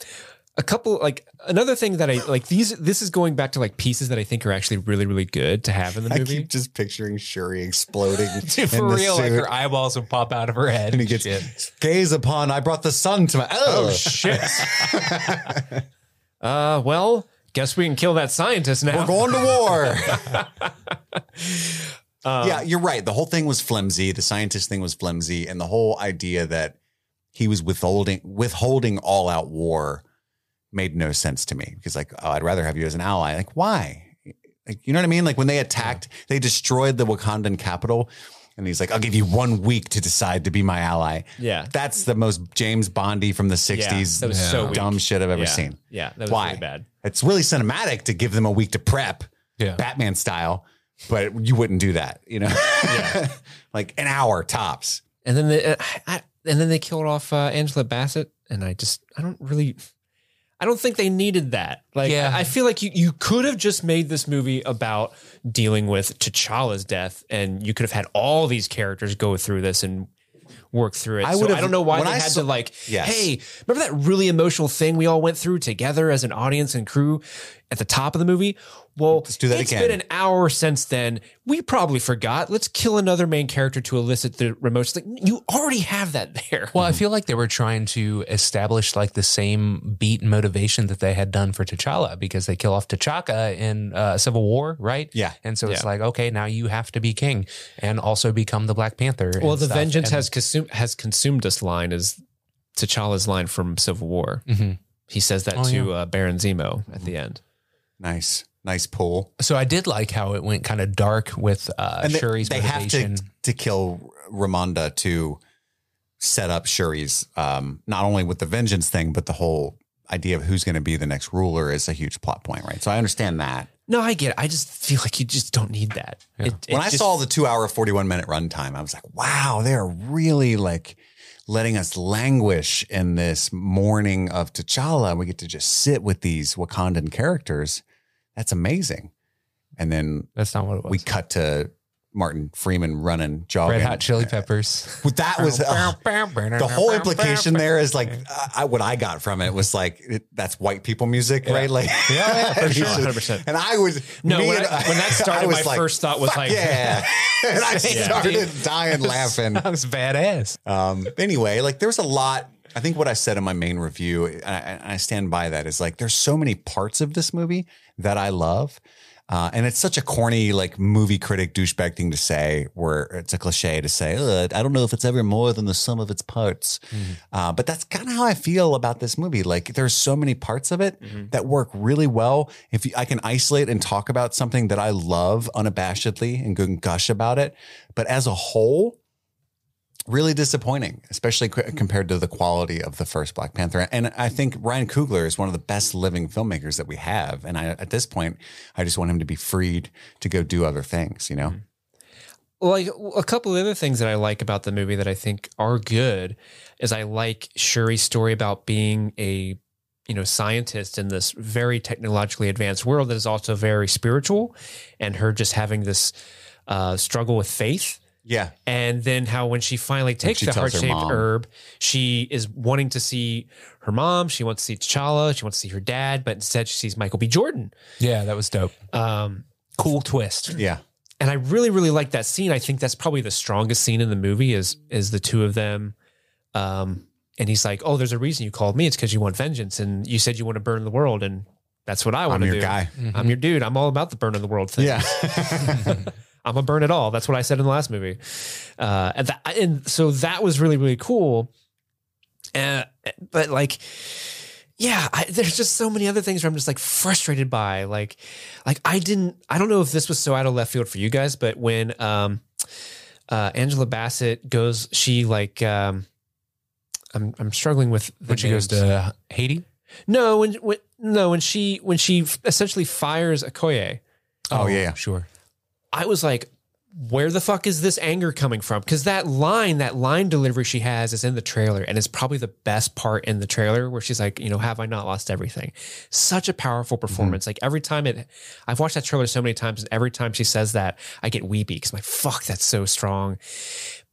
a couple like another thing that I like these this is going back to like pieces that I think are actually really really good to have in the movie. I keep just picturing Shuri exploding Dude, for real, like her eyeballs would pop out of her head. and he gets Shit. gaze upon. I brought the sun to my. Oh, shit. uh well, guess we can kill that scientist now. We're going to war. yeah, you're right. The whole thing was flimsy. The scientist thing was flimsy, and the whole idea that he was withholding withholding all out war made no sense to me. Because like, oh, I'd rather have you as an ally. Like, why? Like, you know what I mean? Like when they attacked, they destroyed the Wakandan capital. And he's like, I'll give you one week to decide to be my ally. Yeah. That's the most James Bondy from the 60s that was so weak. dumb shit I've ever yeah. seen. Yeah, that was Why? really bad. It's really cinematic to give them a week to prep, Yeah. Batman style, but you wouldn't do that, you know? like an hour tops. And then they, uh, I, and then they killed off uh, Angela Bassett, and I just I don't really, I don't think they needed that. Like Yeah. I, feel like you you could have just made this movie about dealing with T'Challa's death, and you could have had all these characters go through this and work through it. I so I don't know why they I had saw- to like, Yes. hey, remember that really emotional thing we all went through together as an audience and crew at the top of the movie? Well, Let's do that it's again. been an hour since then. We probably forgot. Let's kill another main character to elicit the remote. It's Like you already have that there. Well, I feel like they were trying to establish like the same beat and motivation that they had done for T'Challa because they kill off T'Chaka in uh, Civil War, right? Yeah. And so it's like, okay, now you have to be king and also become the Black Panther. Well, the stuff. vengeance And- has consumed has consumed us line is T'Challa's line from Civil War. Mhm. He says that Oh, to uh, Baron Zemo at the end. Nice, nice pull. So I did like how it went kind of dark with uh, And they, Shuri's they have to, to kill Ramonda to set up Shuri's, um, not only with the vengeance thing, but the whole idea of who's going to be the next ruler is a huge plot point, right? So I understand that. No, I get it. I just feel like you just don't need that. It, it when I just- saw the two hour, 41 minute runtime, I was like, wow, they're really like letting us languish in this morning of T'Challa. We get to just sit with these Wakandan characters. That's amazing. And then That's not what it was. we cut to Martin Freeman running, jogging. Red Hot Chili Peppers. Well, That was uh, the whole implication there is like uh, I, what I got from it was like it, that's white people music, right? Like Yeah, yeah, for and sure, 100%. And I was No, when and- I- when that started, I was my first thought was like- yeah, and I started dying laughing. Sounds badass. Um, anyway, like there's a lot. I think what I said in my main review, and I, and I stand by that, is like there's so many parts of this movie that I love. Uh, and it's such a corny, like movie critic douchebag thing to say, where it's a cliche to say, I don't know if it's ever more than the sum of its parts. Uh, but that's kind of how I feel about this movie. Like there's so many parts of it that work really well. If you, I can isolate and talk about something that I love unabashedly and go and gush about it, but as a whole, really disappointing, especially compared to the quality of the first Black Panther. And I think Ryan Coogler is one of the best living filmmakers that we have. And I, at this point, I just want him to be freed to go do other things, you know? like a couple of other things that I like about the movie that I think are good is I like Shuri's story about being a you know scientist in this very technologically advanced world that is also very spiritual, and her just having this uh, struggle with faith. Yeah. And then how when she finally takes she the tells heart her shaped mom. herb, she is wanting to see her mom. She wants to see T'Challa. She wants to see her dad, but instead she sees Michael B. Jordan. Yeah, that was dope. Um, Cool twist. Yeah. and I really, really like that scene. I think that's probably the strongest scene in the movie is is the two of them. Um, and he's like, "Oh, there's a reason you called me. It's because you want vengeance, and you said you want to burn the world, and that's what I want to your do. guy. I'm your dude. I'm all about the burn of the world thing. Yeah. I'm gonna burn it all. That's what I said in the last movie. Uh, and, that, and so that was really, really cool. Uh, but like, yeah, I, there's just so many other things where I'm just like frustrated by. Like, like I didn't. I don't know if this was so out of left field for you guys, but when um, uh, Angela Bassett goes, she like. Um, I'm I'm struggling with the When she goes to Haiti. no when, when no when she when she essentially fires Okoye. Oh, yeah, yeah. Sure. I was like, where the fuck is this anger coming from? Because that line, that line delivery she has is in the trailer and it's probably the best part in the trailer where she's like, you know, have I not lost everything? Such a powerful mm-hmm. performance. Like every time it, I've watched that trailer so many times and every time she says that, I get weepy because I'm like, fuck, that's so strong.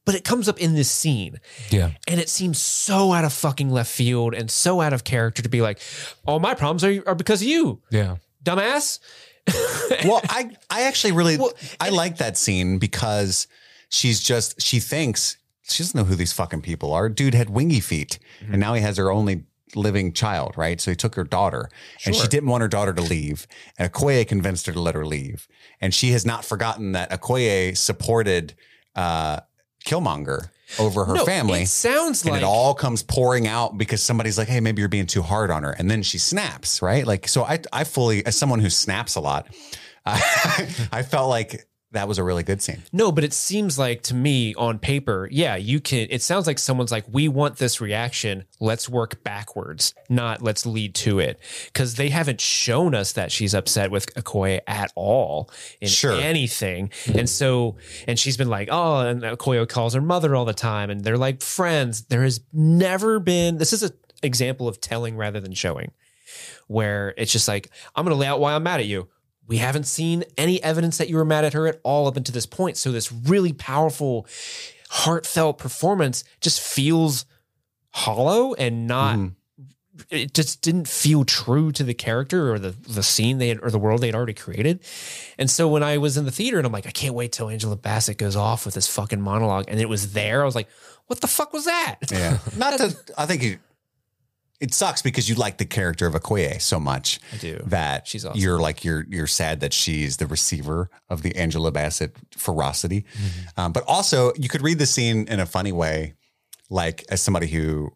But it comes up in this scene. Yeah. And it seems so out of fucking left field and so out of character to be like, all my problems are, are because of you, Yeah. dumbass. well, I I actually really Well, I like that scene because she's just she thinks she doesn't know who these fucking people are. Dude had wingy feet, and now he has her only living child, right? So he took her daughter, and she didn't want her daughter to leave, and Okoye convinced her to let her leave, and she has not forgotten that Okoye supported uh, Killmonger over her No, family. It sounds and like it all comes pouring out because somebody's like, "Hey, maybe you're being too hard on her," and then she snaps, right? Like, so I, I fully, as someone who snaps a lot, I, I felt like that was a really good scene. No, but it seems like to me on paper, yeah, you can. It sounds like someone's like, we want this reaction. Let's work backwards, not let's lead to it. Because they haven't shown us that she's upset with Okoye at all in Sure. anything. And so, and she's been like, oh, and Okoye calls her mother all the time. And they're like friends. There has never been, this is an example of telling rather than showing, where it's just like, I'm going to lay out why I'm mad at you we haven't seen any evidence that you were mad at her at all up until this point. So this really powerful, heartfelt performance just feels hollow and not. Mm-hmm. It just didn't feel true to the character or the the scene they had, or the world they'd already created. And so when I was in the theater and I'm like, I can't wait till Angela Bassett goes off with this fucking monologue, and it was there. I was like, what the fuck was that? Yeah, not to. I think it, it sucks because you like the character of Okoye so much. I do. That She's awesome. you're like you're you're sad that she's the receiver of the Angela Bassett ferocity, Mm-hmm. um, but also you could read the scene in a funny way, like as somebody who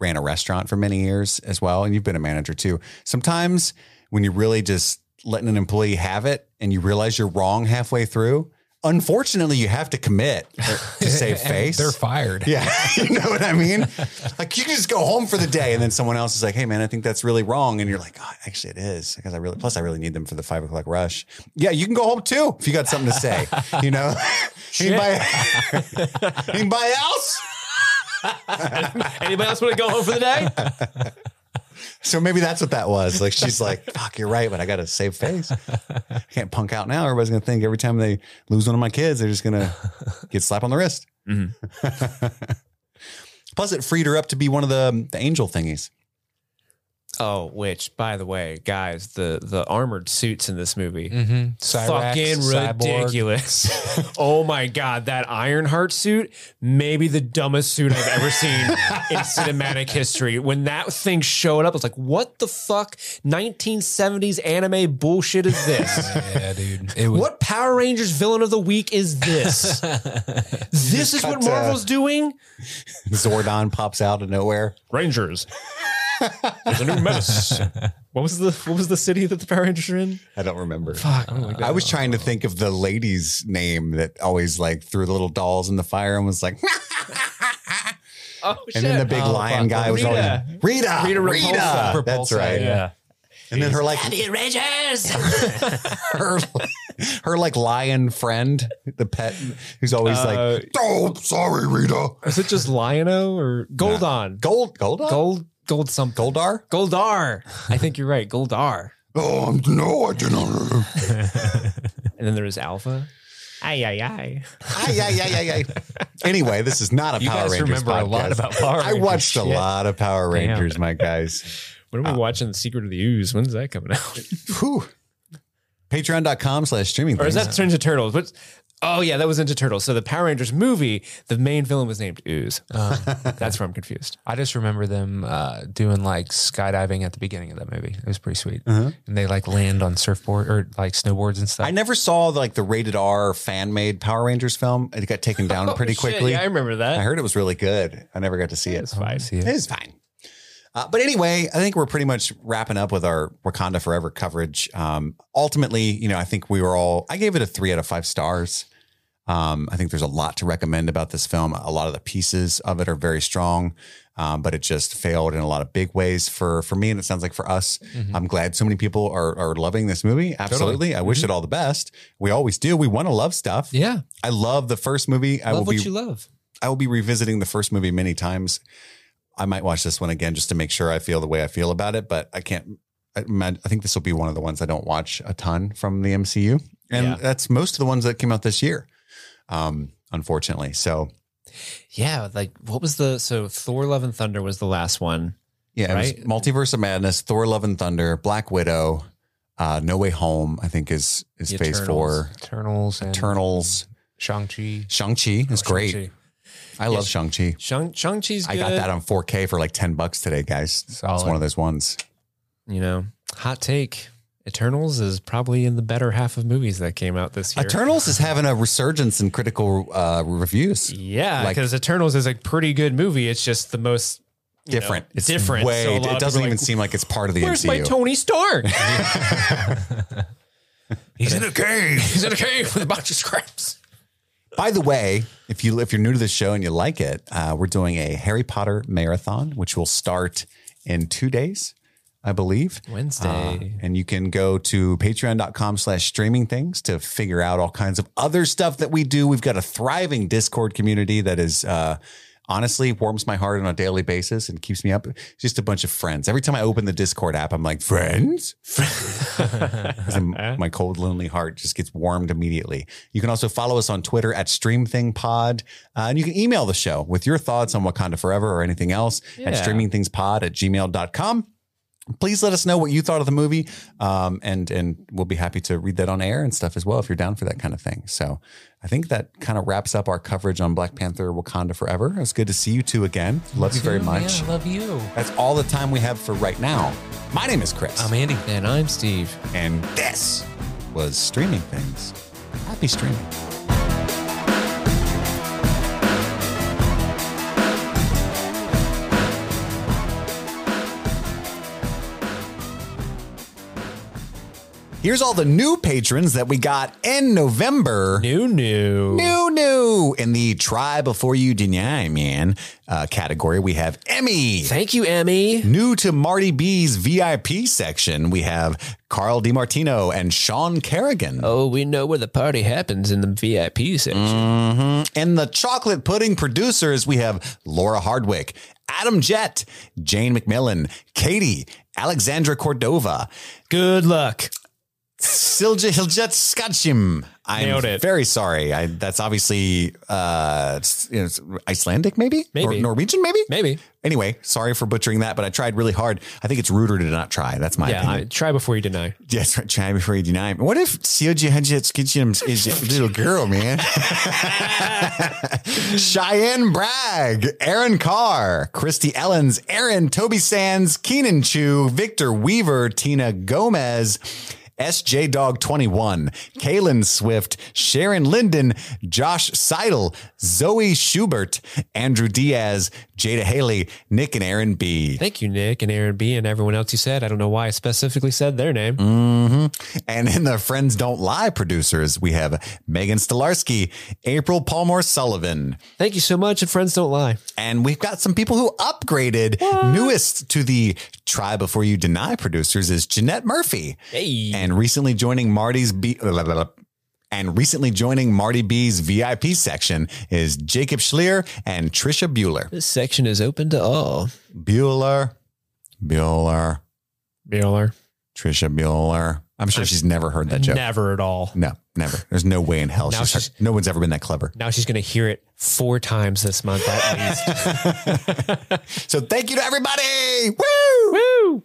ran a restaurant for many years as well, and you've been a manager too. Sometimes when you're really just letting an employee have it and you realize you're wrong halfway through, unfortunately you have to commit to save face. They're fired. Yeah, you know what I mean? Like you can just go home for the day, and then someone else is like, "Hey, man, I think that's really wrong," and you're like, "Oh, actually, it is," because I really, plus, I really need them for the five o'clock rush. Yeah, you can go home too if you got something to say. You know, anybody, anybody else? Anybody else want to go home for the day? So maybe that's what that was. Like she's like, "Fuck, you're right," but I got to save face. I can't punk out now. Everybody's gonna think every time they lose one of my kids, they're just gonna get slapped on the wrist. Mm-hmm. Plus, it freed her up to be one of the the angel thingies. Oh, which, by the way, guys, the the armored suits in this movie, Mm-hmm. Cyrax, fucking ridiculous. oh my god, that Ironheart suit, maybe the dumbest suit I've ever seen in cinematic history. When that thing showed up, I was like, "What the fuck? 1970s anime bullshit is this? Yeah, dude. It was what Power Rangers villain of the week is this? this is what Marvel's doing? Zordon pops out of nowhere. Rangers." There's a new menace. What was the what was the city that the Power Rangers are in? I don't remember. Fuck. Oh my god. I was trying to think of the lady's name that always like threw the little dolls in the fire and was like, Oh, and then the big Oh, lion fuck. guy was Rita. always Rita, Rita Rita, Repulsa. That's right. yeah. And then her like Rangers. her, her like lion friend, the pet, who's always Uh, like, oh, sorry, Rita. Is it just Lion-O or Goldon? Gold, gold, Gold, gold something. Goldar. Goldar. I think you're right. Goldar. Oh no, I do not. Know. And then there is Alpha. Ay, ay, ay. yeah, yeah, yeah, yeah. Anyway, this is not a You Power guys Rangers remember a lot podcast. about Power I Rangers watched a shit. lot of Power Damn. Rangers, my guys. When are we uh, watching The Secret of the Ooze? When's that coming out? Whew. Patreon.com slash streaming. or is things. that Ninja Turtles? But oh yeah, that was into Turtles. So the Power Rangers movie, the main villain was named Ooze. That's where I'm confused. I just remember them uh, doing like skydiving at the beginning of that movie. It was pretty sweet. Uh-huh. And they like land on surfboard or like snowboards and stuff. I never saw like the rated R fan made Power Rangers film. It got taken down pretty Oh, shit, quickly. yeah, I remember that. I heard it was really good. I never got to see it. It's fine. See It it. is fine. Uh, but anyway, I think we're pretty much wrapping up with our Wakanda Forever coverage. Um, ultimately, you know, I think we were all, I gave it a three out of five stars. Um, I think there's a lot to recommend about this film. A lot of the pieces of it are very strong. Um, but it just failed in a lot of big ways for for me, and it sounds like for us. I'm glad so many people are are loving this movie. Absolutely, I wish it all the best. We always do. We want to love stuff. Yeah. I love the first movie. I will what be you love. I will be revisiting the first movie many times. I might watch this one again just to make sure I feel the way I feel about it, but I can't. I, imag- I think this will be one of the ones I don't watch a ton from the MCU, and Yeah. that's most of the ones that came out this year. Um, unfortunately, so Yeah, like what was the so Thor: Love and Thunder was the last one. yeah, Right? it was Multiverse of Madness, Thor: Love and Thunder, Black Widow, uh, No Way Home. I think is is The Phase Eternals. Four. Eternals and Eternals, Shang-Chi. Shang Chi is great. Shang-Chi. I love Shang Chi. Shang Shang Chi's good. I got that on 4K for like 10 bucks today, guys. It's Solid. one of those ones. You know, hot take. Eternals is probably in the better half of movies that came out this year. Eternals is having a resurgence in critical uh, reviews. yeah, like- because Eternals is a pretty good movie. It's just the most you know, Different. it's different. Way, So a lot it doesn't people are even like, seem like it's part of the Where's MCU. my Tony Stark? He's in a cave. He's in a cave with a bunch of scraps. By the way, if you if you're new to the show and you like it, uh, we're doing a Harry Potter marathon, which will start in two days, I believe. Wednesday. Uh, and you can go to patreon.com slash streaming things to figure out all kinds of other stuff that we do. We've got a thriving Discord community that is uh, honestly warms my heart on a daily basis and keeps me up. Just a bunch of friends. Every time I open the Discord app, I'm like, friends? My cold, lonely heart just gets warmed immediately. You can also follow us on Twitter at StreamThingPod. Uh, and you can email the show with your thoughts on Wakanda Forever or anything else at Yeah. streamingthingspod at gmail.com please let us know what you thought of the movie um, and and we'll be happy to read that on air and stuff as well if you're down for that kind of thing. So i think that kind of wraps up our coverage on black panther wakanda forever. It's good to see you two again. Love you very much. Yeah, love you. that's all the time we have for right now. My name is chris. I'm Andy. and I'm Steve. and this was streaming things. Happy streaming Here's all the new patrons that we got in November. New, new. New, new. In the try before you deny, man uh, category, we have Emmy. Thank you, Emmy. New to Marty B's VIP section, we have Carl DiMartino and Shawn Kerrigan. Oh, we know where the party happens in the VIP section. In the chocolate pudding producers, we have Laura Hardwick, Adam Jett, Jane McMillan, Katie, Alexandra Cordova, Good luck. Silja Hiljet. I'm it. very sorry. I, that's obviously uh, you know, Icelandic, maybe? Maybe. Or Norwegian, maybe? Maybe. Anyway, sorry for butchering that, but I tried really hard. I think it's ruder to not try. That's my Yeah, I, opinion. try before you deny. Yes, right. Try before you deny. What if Silja Hiljet is a little girl, man? Cheyenne Bragg, Aaron Carr, Christy Ellens, Aaron, Toby Sands, Keenan Chu, Victor Weaver, Tina Gomez, SJ Dog 21, Kaylin Swift, Sharon Linden, Josh Seidel, Zoe Schubert, Andrew Diaz, Jada Haley, Nick and Aaron B. Thank you, Nick and Aaron B. and everyone else you said. I don't know why I specifically said their name. Mm-hmm. And in the Friends Don't Lie producers, we have Megan Stolarski, April Palmore Sullivan, Thank you so much, and friends don't lie. And we've got some people who upgraded. Newest to the Try Before You Deny producers is Jeanette Murphy. Hey. And recently joining Marty's B. And recently joining Marty B's VIP section is Jacob Sichler and Trischa Buhler. This section is open to all. Bueller, Bueller, Bueller. Trischa Buhler. I'm sure she's never heard that joke. Never at all. No, never. There's no way in hell Now she's, she's- no one's ever been that clever. Now she's going to hear it four times this month at least. So thank you to everybody. Woo! Woo!